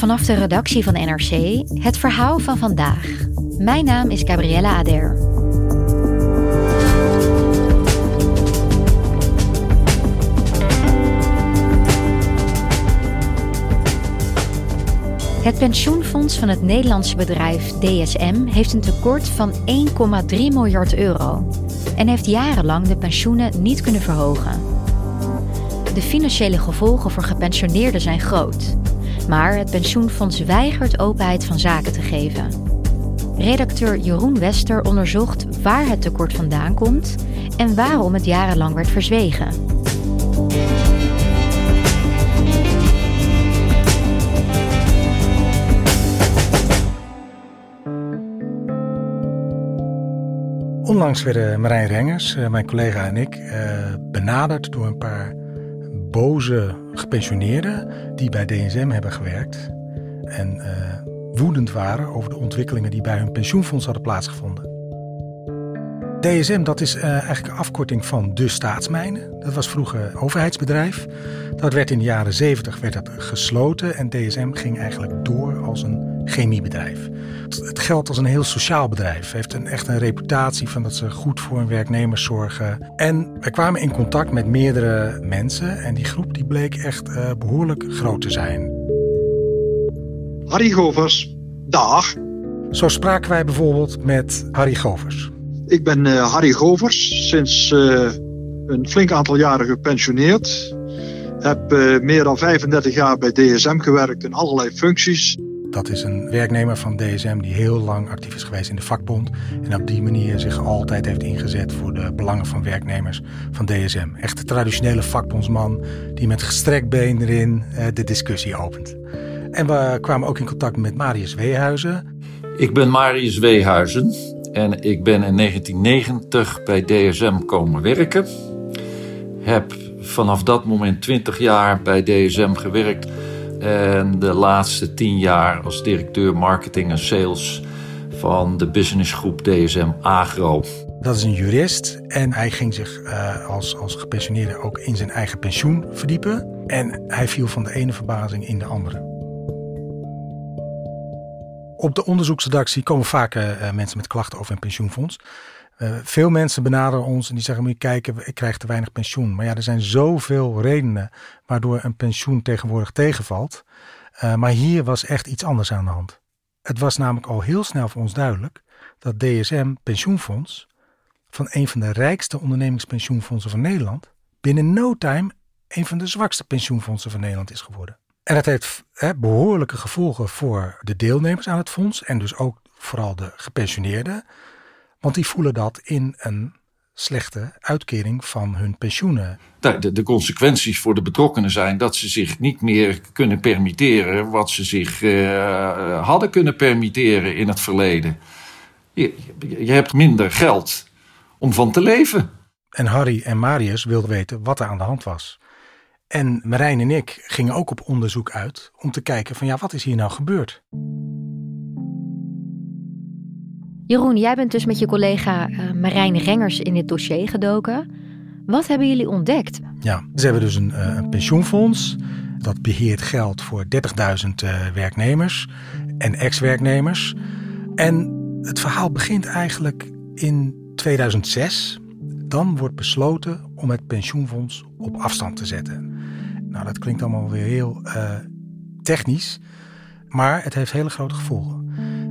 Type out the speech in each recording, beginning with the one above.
Vanaf de redactie van NRC het verhaal van vandaag. Mijn naam is Gabriella Ader. Het pensioenfonds van het Nederlandse bedrijf DSM heeft een tekort van 1,3 miljard euro en heeft jarenlang de pensioenen niet kunnen verhogen. De financiële gevolgen voor gepensioneerden zijn groot, maar het pensioenfonds weigert openheid van zaken te geven. Redacteur Jeroen Wester onderzocht waar het tekort vandaan komt en waarom het jarenlang werd verzwegen. Onlangs werden Marijn Rengers, eh, mijn collega en ik, eh, benaderd door een paar boze gepensioneerden die bij DSM hebben gewerkt en uh, woedend waren over de ontwikkelingen die bij hun pensioenfonds hadden plaatsgevonden. DSM, dat is uh, eigenlijk een afkorting van de staatsmijnen. Dat was vroeger een overheidsbedrijf. Dat werd in de jaren 70 werd gesloten en DSM ging eigenlijk door als een chemiebedrijf. Het geldt als een heel sociaal bedrijf. heeft een, echt een reputatie van dat ze goed voor hun werknemers zorgen. En wij kwamen in contact met meerdere mensen en die groep die bleek echt uh, behoorlijk groot te zijn. Harry Govers, dag. Zo spraken wij bijvoorbeeld met Harry Govers. Ik ben uh, Harry Govers, sinds uh, een flink aantal jaren gepensioneerd. Heb uh, meer dan 35 jaar bij DSM gewerkt in allerlei functies. Dat is een werknemer van DSM die heel lang actief is geweest in de vakbond. En op die manier zich altijd heeft ingezet voor de belangen van werknemers van DSM. Echt de traditionele vakbondsman die met gestrekt been erin de discussie opent. En we kwamen ook in contact met Marius Weehuizen. Ik ben Marius Weehuizen en ik ben in 1990 bij DSM komen werken. Heb vanaf dat moment 20 jaar bij DSM gewerkt. En de laatste 10 jaar als directeur marketing en sales van de businessgroep DSM Agro. Dat is een jurist en hij ging zich uh, als, als gepensioneerde ook in zijn eigen pensioen verdiepen. En hij viel van de ene verbazing in de andere. Op de onderzoeksredactie komen vaak uh, mensen met klachten over een pensioenfonds. Uh, veel mensen benaderen ons en die zeggen: Moet je ik krijg te weinig pensioen. Maar ja, er zijn zoveel redenen waardoor een pensioen tegenwoordig tegenvalt. Uh, maar hier was echt iets anders aan de hand. Het was namelijk al heel snel voor ons duidelijk dat DSM Pensioenfonds, van een van de rijkste ondernemingspensioenfondsen van Nederland, binnen no time een van de zwakste pensioenfondsen van Nederland is geworden. En dat heeft behoorlijke gevolgen voor de deelnemers aan het fonds en dus ook vooral de gepensioneerden. Want die voelen dat in een slechte uitkering van hun pensioenen. De, de, consequenties voor de betrokkenen zijn dat ze zich niet meer kunnen permitteren wat ze zich uh, hadden kunnen permitteren in het verleden. Je, je hebt minder geld om van te leven. En Harry en Marius wilden weten wat er aan de hand was. En Marijn en ik gingen ook op onderzoek uit om te kijken van ja, wat is hier nou gebeurd? Jeroen, jij bent dus met je collega uh, Marijn Rengers in dit dossier gedoken. Wat hebben jullie ontdekt? Ja, ze hebben dus een, een pensioenfonds. Dat beheert geld voor 30.000 uh, werknemers en ex-werknemers. En het verhaal begint eigenlijk in 2006. Dan wordt besloten om het pensioenfonds op afstand te zetten. Nou, dat klinkt allemaal weer heel technisch, maar het heeft hele grote gevolgen.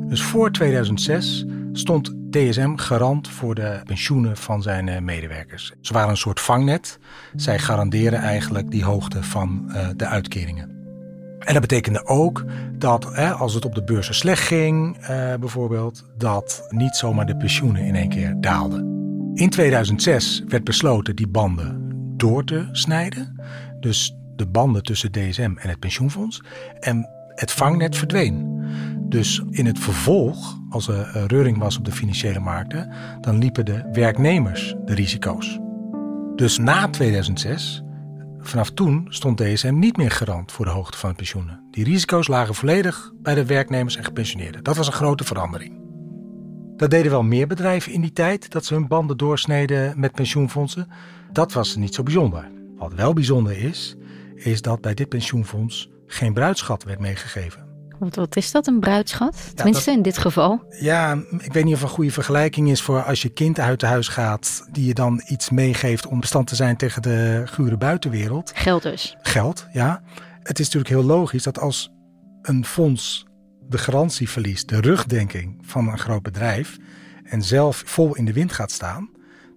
Dus voor 2006 stond DSM garant voor de pensioenen van zijn eh, medewerkers. Ze waren een soort vangnet. Zij garanderen eigenlijk die hoogte van uh, de uitkeringen. En dat betekende ook dat als het op de beurzen slecht ging, uh, bijvoorbeeld, dat niet zomaar de pensioenen in één keer daalden. In 2006 werd besloten die banden door te snijden. Dus de banden tussen DSM en het pensioenfonds. En het vangnet verdween. Dus in het vervolg, als er reuring was op de financiële markten, dan liepen de werknemers de risico's. Dus na 2006, vanaf toen, stond DSM niet meer garant voor de hoogte van de pensioenen. Die risico's lagen volledig bij de werknemers en gepensioneerden. Dat was een grote verandering. Dat deden wel meer bedrijven in die tijd, dat ze hun banden doorsneden met pensioenfondsen. Dat was niet zo bijzonder. Wat wel bijzonder is, is dat bij dit pensioenfonds geen bruidschat werd meegegeven. Wat, wat is dat, een bruidschat? Tenminste, in dit geval. Ja, ik weet niet of een goede vergelijking is voor als je kind uit huis gaat, die je dan iets meegeeft om bestand te zijn tegen de gure buitenwereld. Geld dus. Geld, ja. Het is natuurlijk heel logisch dat als een fonds de garantie verliest, de rugdenking van een groot bedrijf en zelf vol in de wind gaat staan,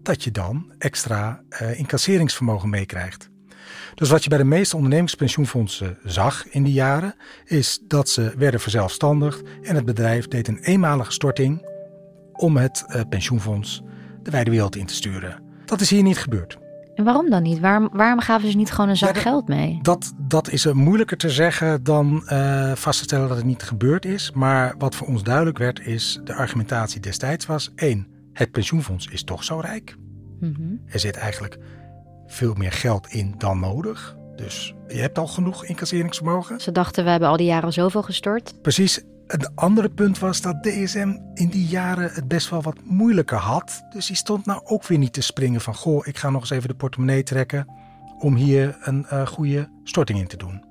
dat je dan extra uh, incasseringsvermogen meekrijgt. Dus wat je bij de meeste ondernemingspensioenfondsen zag in die jaren, is dat ze werden verzelfstandigd en het bedrijf deed een eenmalige storting om het uh, pensioenfonds de wijde wereld in te sturen. Dat is hier niet gebeurd. En waarom dan niet? Waarom, waarom gaven ze niet gewoon een zak Ja, dat- geld mee? Dat, dat is er moeilijker te zeggen dan eh, vast te stellen dat het niet gebeurd is. Maar wat voor ons duidelijk werd is, de argumentatie destijds was... één, het pensioenfonds is toch zo rijk. Mhm. Er zit eigenlijk veel meer geld in dan nodig. Dus je hebt al genoeg incasseringsvermogen. Ze dachten, we hebben al die jaren al zoveel gestort. Precies. Een andere punt was dat DSM in die jaren het best wel wat moeilijker had. Dus die stond nou ook weer niet te springen van... goh, ik ga nog eens even de portemonnee trekken... om hier een eh, goede storting in te doen.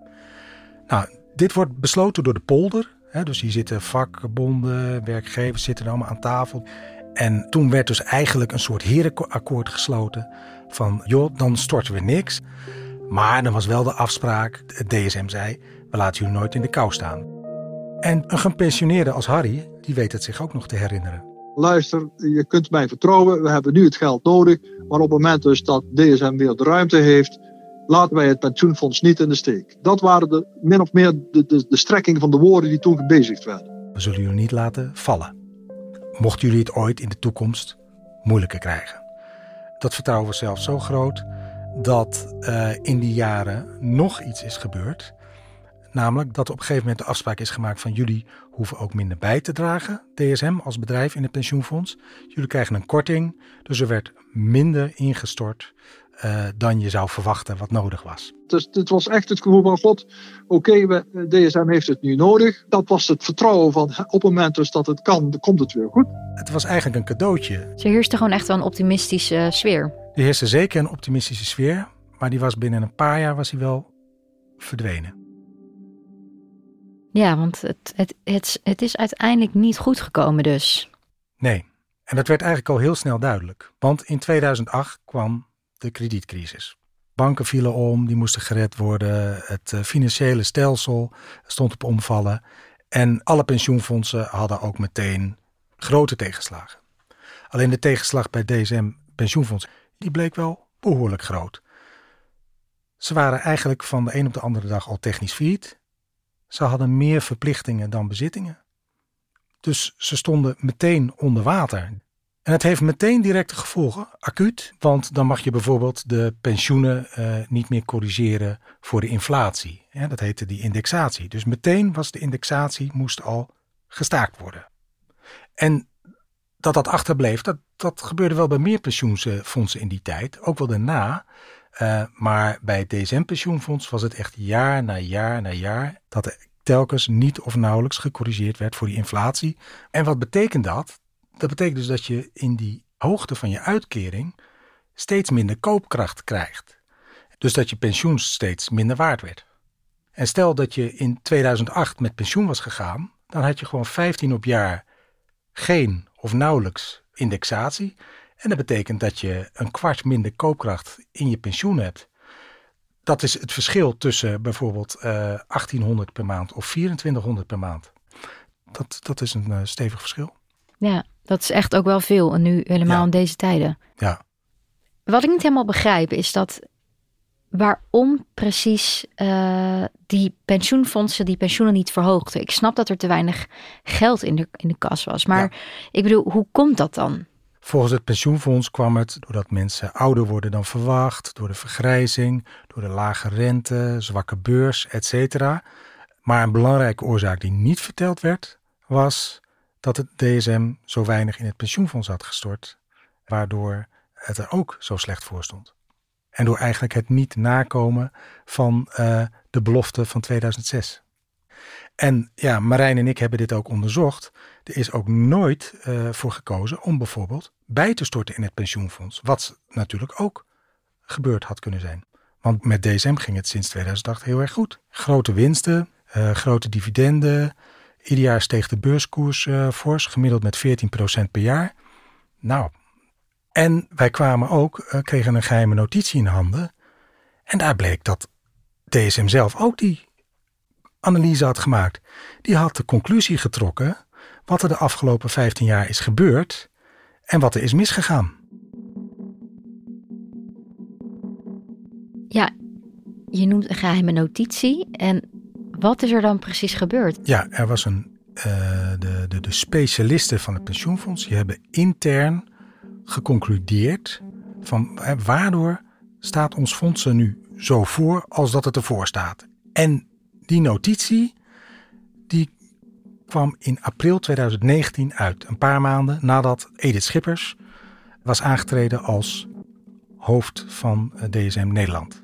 Nou, dit wordt besloten door de polder. Hè, dus hier zitten vakbonden, werkgevers zitten allemaal aan tafel. En toen werd dus eigenlijk een soort herenakkoord gesloten... van joh, dan storten we niks. Maar dan was wel de afspraak, het DSM zei... we laten jullie nooit in de kou staan. En een gepensioneerde als Harry, die weet het zich ook nog te herinneren. Luister, je kunt mij vertrouwen, we hebben nu het geld nodig. Maar op het moment dus dat DSM weer de ruimte heeft, laten wij het pensioenfonds niet in de steek. Dat waren de, min of meer de, de, de strekking van de woorden die toen gebezigd werden. We zullen jullie niet laten vallen. Mochten jullie het ooit in de toekomst moeilijker krijgen. Dat vertrouwen was zelfs zo groot dat eh, in die jaren nog iets is gebeurd. Namelijk dat op een gegeven moment de afspraak is gemaakt van jullie hoeven ook minder bij te dragen, DSM als bedrijf in het pensioenfonds. Jullie krijgen een korting, dus er werd minder ingestort eh, dan je zou verwachten wat nodig was. Dus het was echt het gevoel van God, oké, we- DSM heeft het nu nodig. Dat was het vertrouwen van op het moment dus dat het kan, dan komt het weer goed. Het was eigenlijk een cadeautje. Ze heerste gewoon echt wel een optimistische eh, sfeer. Er heerste zeker een optimistische sfeer, maar die was binnen een paar jaar was hij wel verdwenen. Ja, want het, het, het, het is uiteindelijk niet goed gekomen dus. Nee, en dat werd eigenlijk al heel snel duidelijk. Want in 2008 kwam de kredietcrisis. Banken vielen om, die moesten gered worden. Het eh, financiële stelsel stond op omvallen. En alle pensioenfondsen hadden ook meteen grote tegenslagen. Alleen de tegenslag bij DSM Pensioenfonds, die bleek wel behoorlijk groot. Ze waren eigenlijk van de een op de andere dag al technisch failliet. Ze hadden meer verplichtingen dan bezittingen. Dus ze stonden meteen onder water. En het heeft meteen directe gevolgen, acuut. Want dan mag je bijvoorbeeld de pensioenen eh, niet meer corrigeren voor de inflatie. Dat heette die indexatie. Dus meteen was de indexatie moest al gestaakt worden. En dat dat achterbleef, dat, dat gebeurde wel bij meer pensioenfondsen in die tijd. Ook wel daarna. Eh, maar bij het DSM-pensioenfonds was het echt jaar na jaar na jaar dat er telkens niet of nauwelijks gecorrigeerd werd voor die inflatie. En wat betekent dat? Dat betekent dus dat je in die hoogte van je uitkering steeds minder koopkracht krijgt. Dus dat je pensioen steeds minder waard werd. En stel dat je in 2008 met pensioen was gegaan, dan had je gewoon 15 op jaar geen of nauwelijks indexatie. En dat betekent dat je een kwart minder koopkracht in je pensioen hebt. Dat is het verschil tussen bijvoorbeeld eh 1800 per maand of 2400 per maand. Dat, dat is een eh, stevig verschil. Ja, Dat is echt ook wel veel. En nu helemaal Ja. in deze tijden. Ja. Wat ik niet helemaal begrijp is dat waarom precies eh, die pensioenfondsen die pensioenen niet verhoogden. Ik snap dat er te weinig geld in de, in de kas was. Maar ik bedoel, hoe komt dat dan? Volgens het pensioenfonds kwam het doordat mensen ouder worden dan verwacht, door de vergrijzing, door de lage rente, zwakke beurs, etc. Maar een belangrijke oorzaak die niet verteld werd, was dat het DSM zo weinig in het pensioenfonds had gestort, waardoor het er ook zo slecht voor stond. En door eigenlijk het niet nakomen van eh, de belofte van 2006. En ja, Marijn en ik hebben dit ook onderzocht. Er is ook nooit eh, voor gekozen om bijvoorbeeld bij te storten in het pensioenfonds. Wat natuurlijk ook gebeurd had kunnen zijn. Want met DSM ging het sinds 2008 heel erg goed. Grote winsten, eh, grote dividenden. Ieder jaar steeg de beurskoers eh, fors, gemiddeld met 14% per jaar. Nou, en wij kwamen ook, kregen een geheime notitie in handen. En daar bleek dat DSM zelf ook die analyse had gemaakt. Die had de conclusie getrokken wat er de afgelopen 15 jaar is gebeurd en wat er is misgegaan. Ja, je noemt een geheime notitie. En wat is er dan precies gebeurd? Ja, er was een. eh, de, de, de specialisten van het pensioenfonds die hebben intern geconcludeerd van waardoor staat ons fonds er nu zo voor als dat het ervoor staat. En die notitie die kwam in april 2019 uit, een paar maanden nadat Edith Schippers was aangetreden als hoofd van eh, DSM Nederland.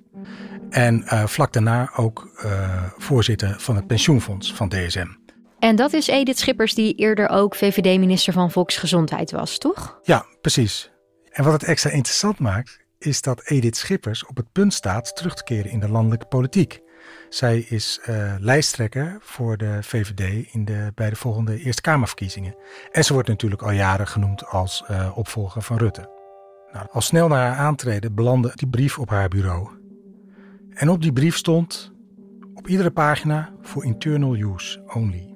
En eh, vlak daarna ook eh, voorzitter van het pensioenfonds van DSM. En dat is Edith Schippers, die eerder ook VVD-minister van Volksgezondheid was, toch? Ja, precies. En wat het extra interessant maakt, is dat Edith Schippers op het punt staat terug te keren in de landelijke politiek. Zij is eh, lijsttrekker voor de VVD in de, bij de volgende Eerste Kamerverkiezingen. En ze wordt natuurlijk al jaren genoemd als eh, opvolger van Rutte. Nou, al snel na haar aantreden belandde die brief op haar bureau. En op die brief stond op iedere pagina voor internal use only.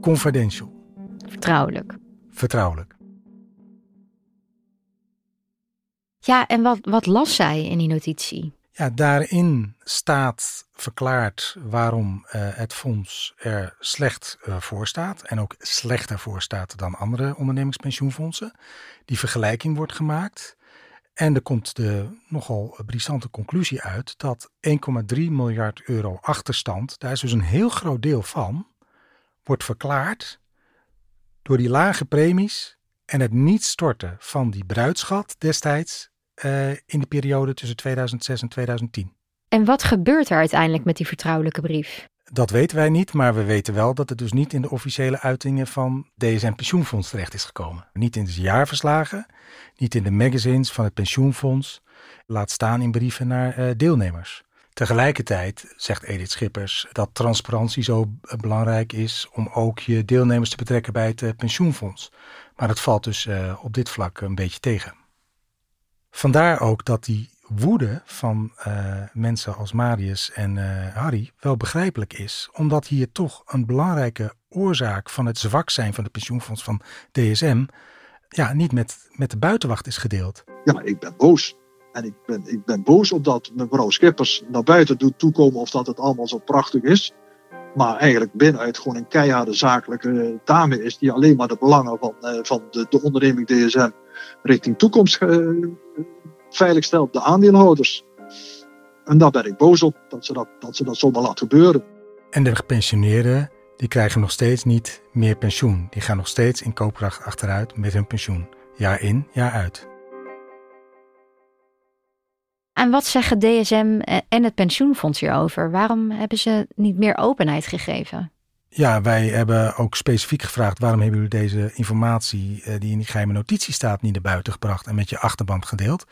Confidential, Vertrouwelijk. vertrouwelijk. Ja, en wat, wat las zij in die notitie? Ja, daarin staat verklaard waarom eh, het fonds er slecht eh, voor staat. En ook slechter voor staat dan andere ondernemingspensioenfondsen. Die vergelijking wordt gemaakt. En er komt de nogal brisante conclusie uit dat 1,3 miljard euro achterstand, daar is dus een heel groot deel van, wordt verklaard door die lage premies en het niet storten van die bruidschat destijds eh, in de periode tussen 2006 en 2010. En wat gebeurt er uiteindelijk met die vertrouwelijke brief? Dat weten wij niet, maar we weten wel dat het dus niet in de officiële uitingen van DSM Pensioenfonds terecht is gekomen. Niet in de jaarverslagen, niet in de magazines van het pensioenfonds, laat staan in brieven naar eh, deelnemers. Tegelijkertijd zegt Edith Schippers dat transparantie zo eh, belangrijk is om ook je deelnemers te betrekken bij het pensioenfonds. Maar dat valt dus op dit vlak een beetje tegen. Vandaar ook dat die woede van eh, mensen als Marius en eh, Harry wel begrijpelijk is, omdat hier toch een belangrijke oorzaak van het zwak zijn van het pensioenfonds van DSM ja, niet met, met de buitenwacht is gedeeld. Ja, ik ben boos. En ik ben, ik ben boos omdat mevrouw Schippers naar buiten doet toekomen of dat het allemaal zo prachtig is. Maar eigenlijk binnenuit gewoon een keiharde zakelijke dame is die alleen maar de belangen van, eh, van de, de onderneming DSM richting toekomst veilig stelt, de aandeelhouders. En daar ben ik boos op, dat ze dat, dat, ze dat zomaar laat gebeuren. En de gepensioneerden die krijgen nog steeds niet meer pensioen. Die gaan nog steeds in koopkracht achteruit met hun pensioen. Jaar in, jaar uit. En wat zeggen DSM en het pensioenfonds hierover? Waarom hebben ze niet meer openheid gegeven? Ja, wij hebben ook specifiek gevraagd waarom hebben jullie deze informatie eh, die in die geheime notitie staat niet naar buiten gebracht en met je achterban gedeeld.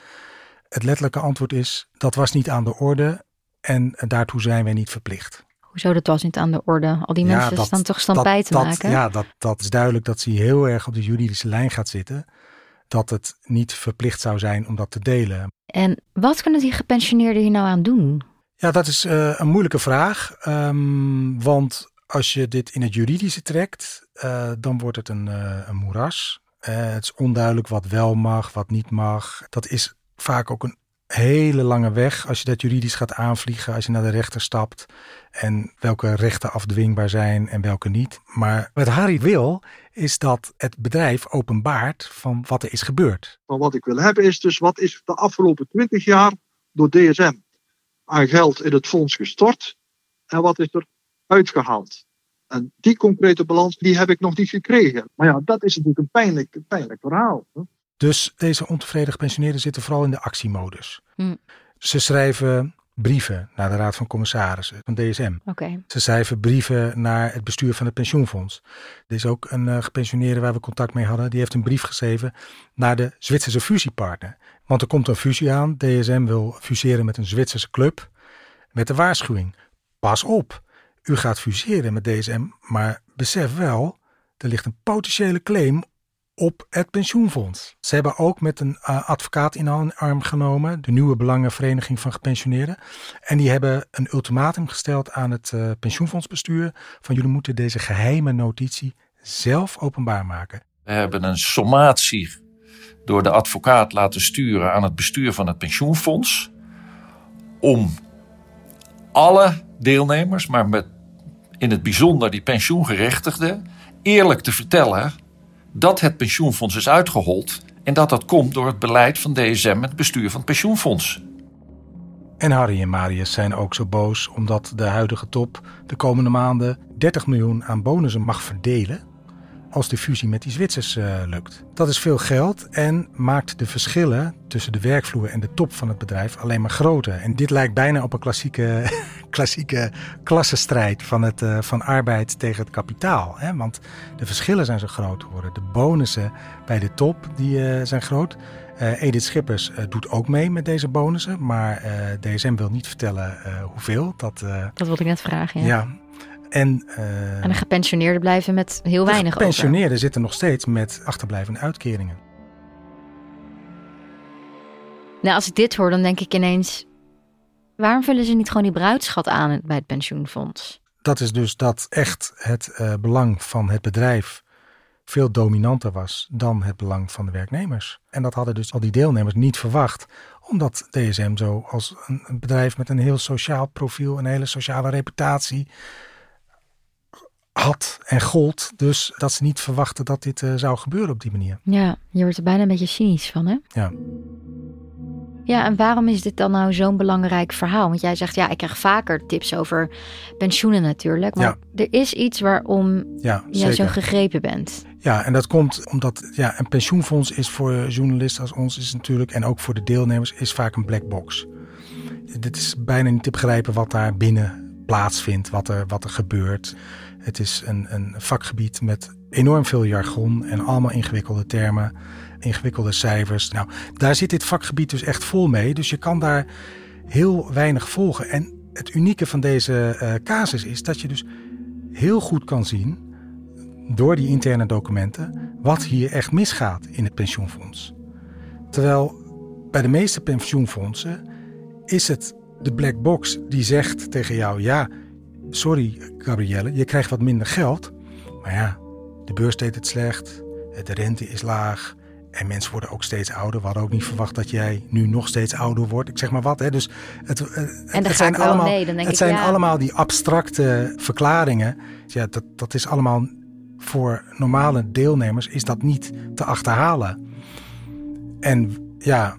Het letterlijke antwoord is dat was niet aan de orde en daartoe zijn wij niet verplicht. Hoezo dat was niet aan de orde? Al die mensen dat- staan toch dat- te dat- maken? Ja, dat, dat is duidelijk dat ze heel erg op de juridische lijn gaat zitten. Dat het niet verplicht zou zijn om dat te delen. En wat kunnen die gepensioneerden hier nou aan doen? Ja, dat is eh, een moeilijke vraag. ehm, want als je dit in het juridische trekt, eh, dan wordt het een, eh, een moeras. het is onduidelijk wat wel mag, wat niet mag. Dat is vaak ook een hele lange weg als je dat juridisch gaat aanvliegen, als je naar de rechter stapt en welke rechten afdwingbaar zijn en welke niet. Maar wat Harry wil, is dat het bedrijf openbaart van wat er is gebeurd. Wat ik wil hebben is dus wat is de afgelopen twintig jaar door DSM aan geld in het fonds gestort en wat is er uitgehaald. En die concrete balans die heb ik nog niet gekregen. Maar ja, dat is natuurlijk een pijnlijk, pijnlijk verhaal. Dus deze ontevreden gepensioneerden zitten vooral in de actiemodus. Hm. Ze schrijven brieven naar de Raad van Commissarissen van DSM. Oké. Ze schrijven brieven naar het bestuur van het pensioenfonds. Er is ook een uh, gepensioneerde waar we contact mee hadden. Die heeft een brief geschreven naar de Zwitserse fusiepartner. Want er komt een fusie aan. DSM wil fuseren met een Zwitserse club. Met de waarschuwing. Pas op. U gaat fuseren met DSM. Maar besef wel, er ligt een potentiële claim op het pensioenfonds. Ze hebben ook met een uh, advocaat in arm genomen, de nieuwe Belangenvereniging van Gepensioneerden. En die hebben een ultimatum gesteld aan het uh, pensioenfondsbestuur van jullie moeten deze geheime notitie zelf openbaar maken. We hebben een sommatie door de advocaat laten sturen aan het bestuur van het pensioenfonds om alle deelnemers, maar met in het bijzonder die pensioengerechtigden, eerlijk te vertellen dat het pensioenfonds is uitgehold en dat dat komt door het beleid van DSM, het bestuur van het pensioenfonds. En Harry en Marius zijn ook zo boos omdat de huidige top de komende maanden 30 miljoen aan bonussen mag verdelen als de fusie met die Zwitsers uh, lukt. Dat is veel geld en maakt de verschillen tussen de werkvloer en de top van het bedrijf alleen maar groter. En dit lijkt bijna op een klassieke, klassieke klassenstrijd van, het, uh, van arbeid tegen het kapitaal. Hè? Want de verschillen zijn zo groot geworden. De bonussen bij de top die, uh, zijn groot. Edith Schippers doet ook mee met deze bonussen, maar DSM wil niet vertellen hoeveel. Dat, dat wilde ik net vragen. Ja. ja en, uh, en de gepensioneerden blijven met heel weinig over. De gepensioneerden zitten nog steeds met achterblijvende uitkeringen. Nou, als ik dit hoor, dan denk ik ineens... waarom vullen ze niet gewoon die bruidschat aan bij het pensioenfonds? Dat is dus dat echt het uh, belang van het bedrijf veel dominanter was dan het belang van de werknemers. En dat hadden dus al die deelnemers niet verwacht, omdat DSM zo als een, een bedrijf met een heel sociaal profiel, een hele sociale reputatie had en gold. Dus dat ze niet verwachten dat dit uh, zou gebeuren op die manier. Ja, je wordt er bijna een beetje cynisch van, hè? Ja. Ja, en waarom is dit dan nou zo'n belangrijk verhaal? Want jij zegt, ja, ik krijg vaker tips over pensioenen natuurlijk. Maar ja. er is iets waarom ja, jij zo gegrepen bent. Ja, en dat komt omdat ja, een pensioenfonds is voor journalisten als ons is natuurlijk... en ook voor de deelnemers is vaak een black box. Dit is bijna niet te begrijpen wat daar binnen plaatsvindt, wat er, wat er gebeurt. Het is een, een vakgebied met enorm veel jargon en allemaal ingewikkelde termen, ingewikkelde cijfers. Nou, daar zit dit vakgebied dus echt vol mee. Dus je kan daar heel weinig volgen. En het unieke van deze uh, casus is dat je dus heel goed kan zien door die interne documenten wat hier echt misgaat in het pensioenfonds. Terwijl bij de meeste pensioenfondsen is het de black box die zegt tegen jou: ja, sorry Gabrielle, je krijgt wat minder geld. Maar ja, de beurs deed het slecht, de rente is laag en mensen worden ook steeds ouder. We hadden ook niet verwacht dat jij nu nog steeds ouder wordt. Ik zeg maar wat. Hè. Dus het, en het zijn, allemaal, mee, dan denk het ik, zijn ja. allemaal die abstracte verklaringen. Ja, dat, dat is allemaal voor normale deelnemers is dat niet te achterhalen. En ja,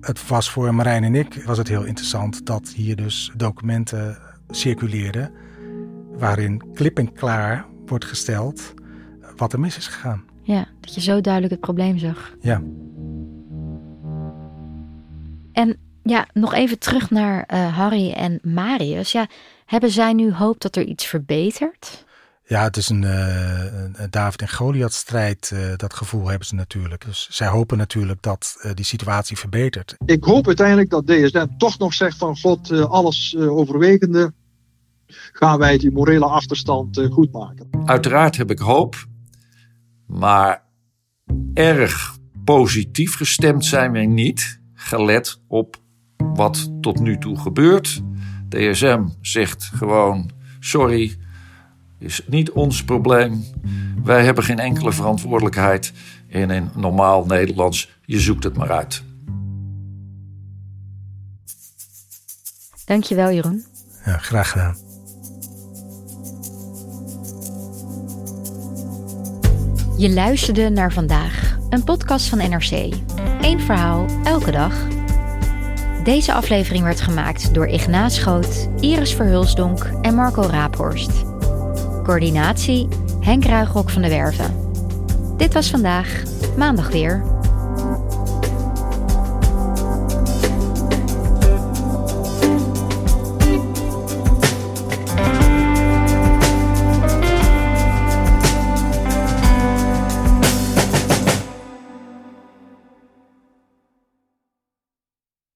het was voor Marijn en ik was het heel interessant dat hier dus documenten circuleerden waarin klip en klaar wordt gesteld wat er mis is gegaan. Ja, dat je zo duidelijk het probleem zag. Ja. En ja, nog even terug naar uh, Harry en Marius. Ja, hebben zij nu hoop dat er iets verbetert? Ja, het is een, uh, een David en Goliath strijd. Uh, dat gevoel hebben ze natuurlijk. Dus zij hopen natuurlijk dat uh, die situatie verbetert. Ik hoop uiteindelijk dat DSM toch nog zegt van God, alles overwegende gaan wij die morele achterstand uh, goed maken. Uiteraard heb ik hoop, maar erg positief gestemd zijn wij niet, gelet op wat tot nu toe gebeurt. DSM zegt gewoon: sorry, is niet ons probleem. Wij hebben geen enkele verantwoordelijkheid En in normaal Nederlands, je zoekt het maar uit. Dankjewel, Jeroen. Ja, graag gedaan. Je luisterde naar vandaag, een podcast van NRC. Eén verhaal, elke dag. Deze aflevering werd gemaakt door Ignaat Schoot, Iris Verhulsdonk en Marco Raaphorst. Coördinatie Henk Ruigrok van de Werven. Dit was vandaag, maandag weer.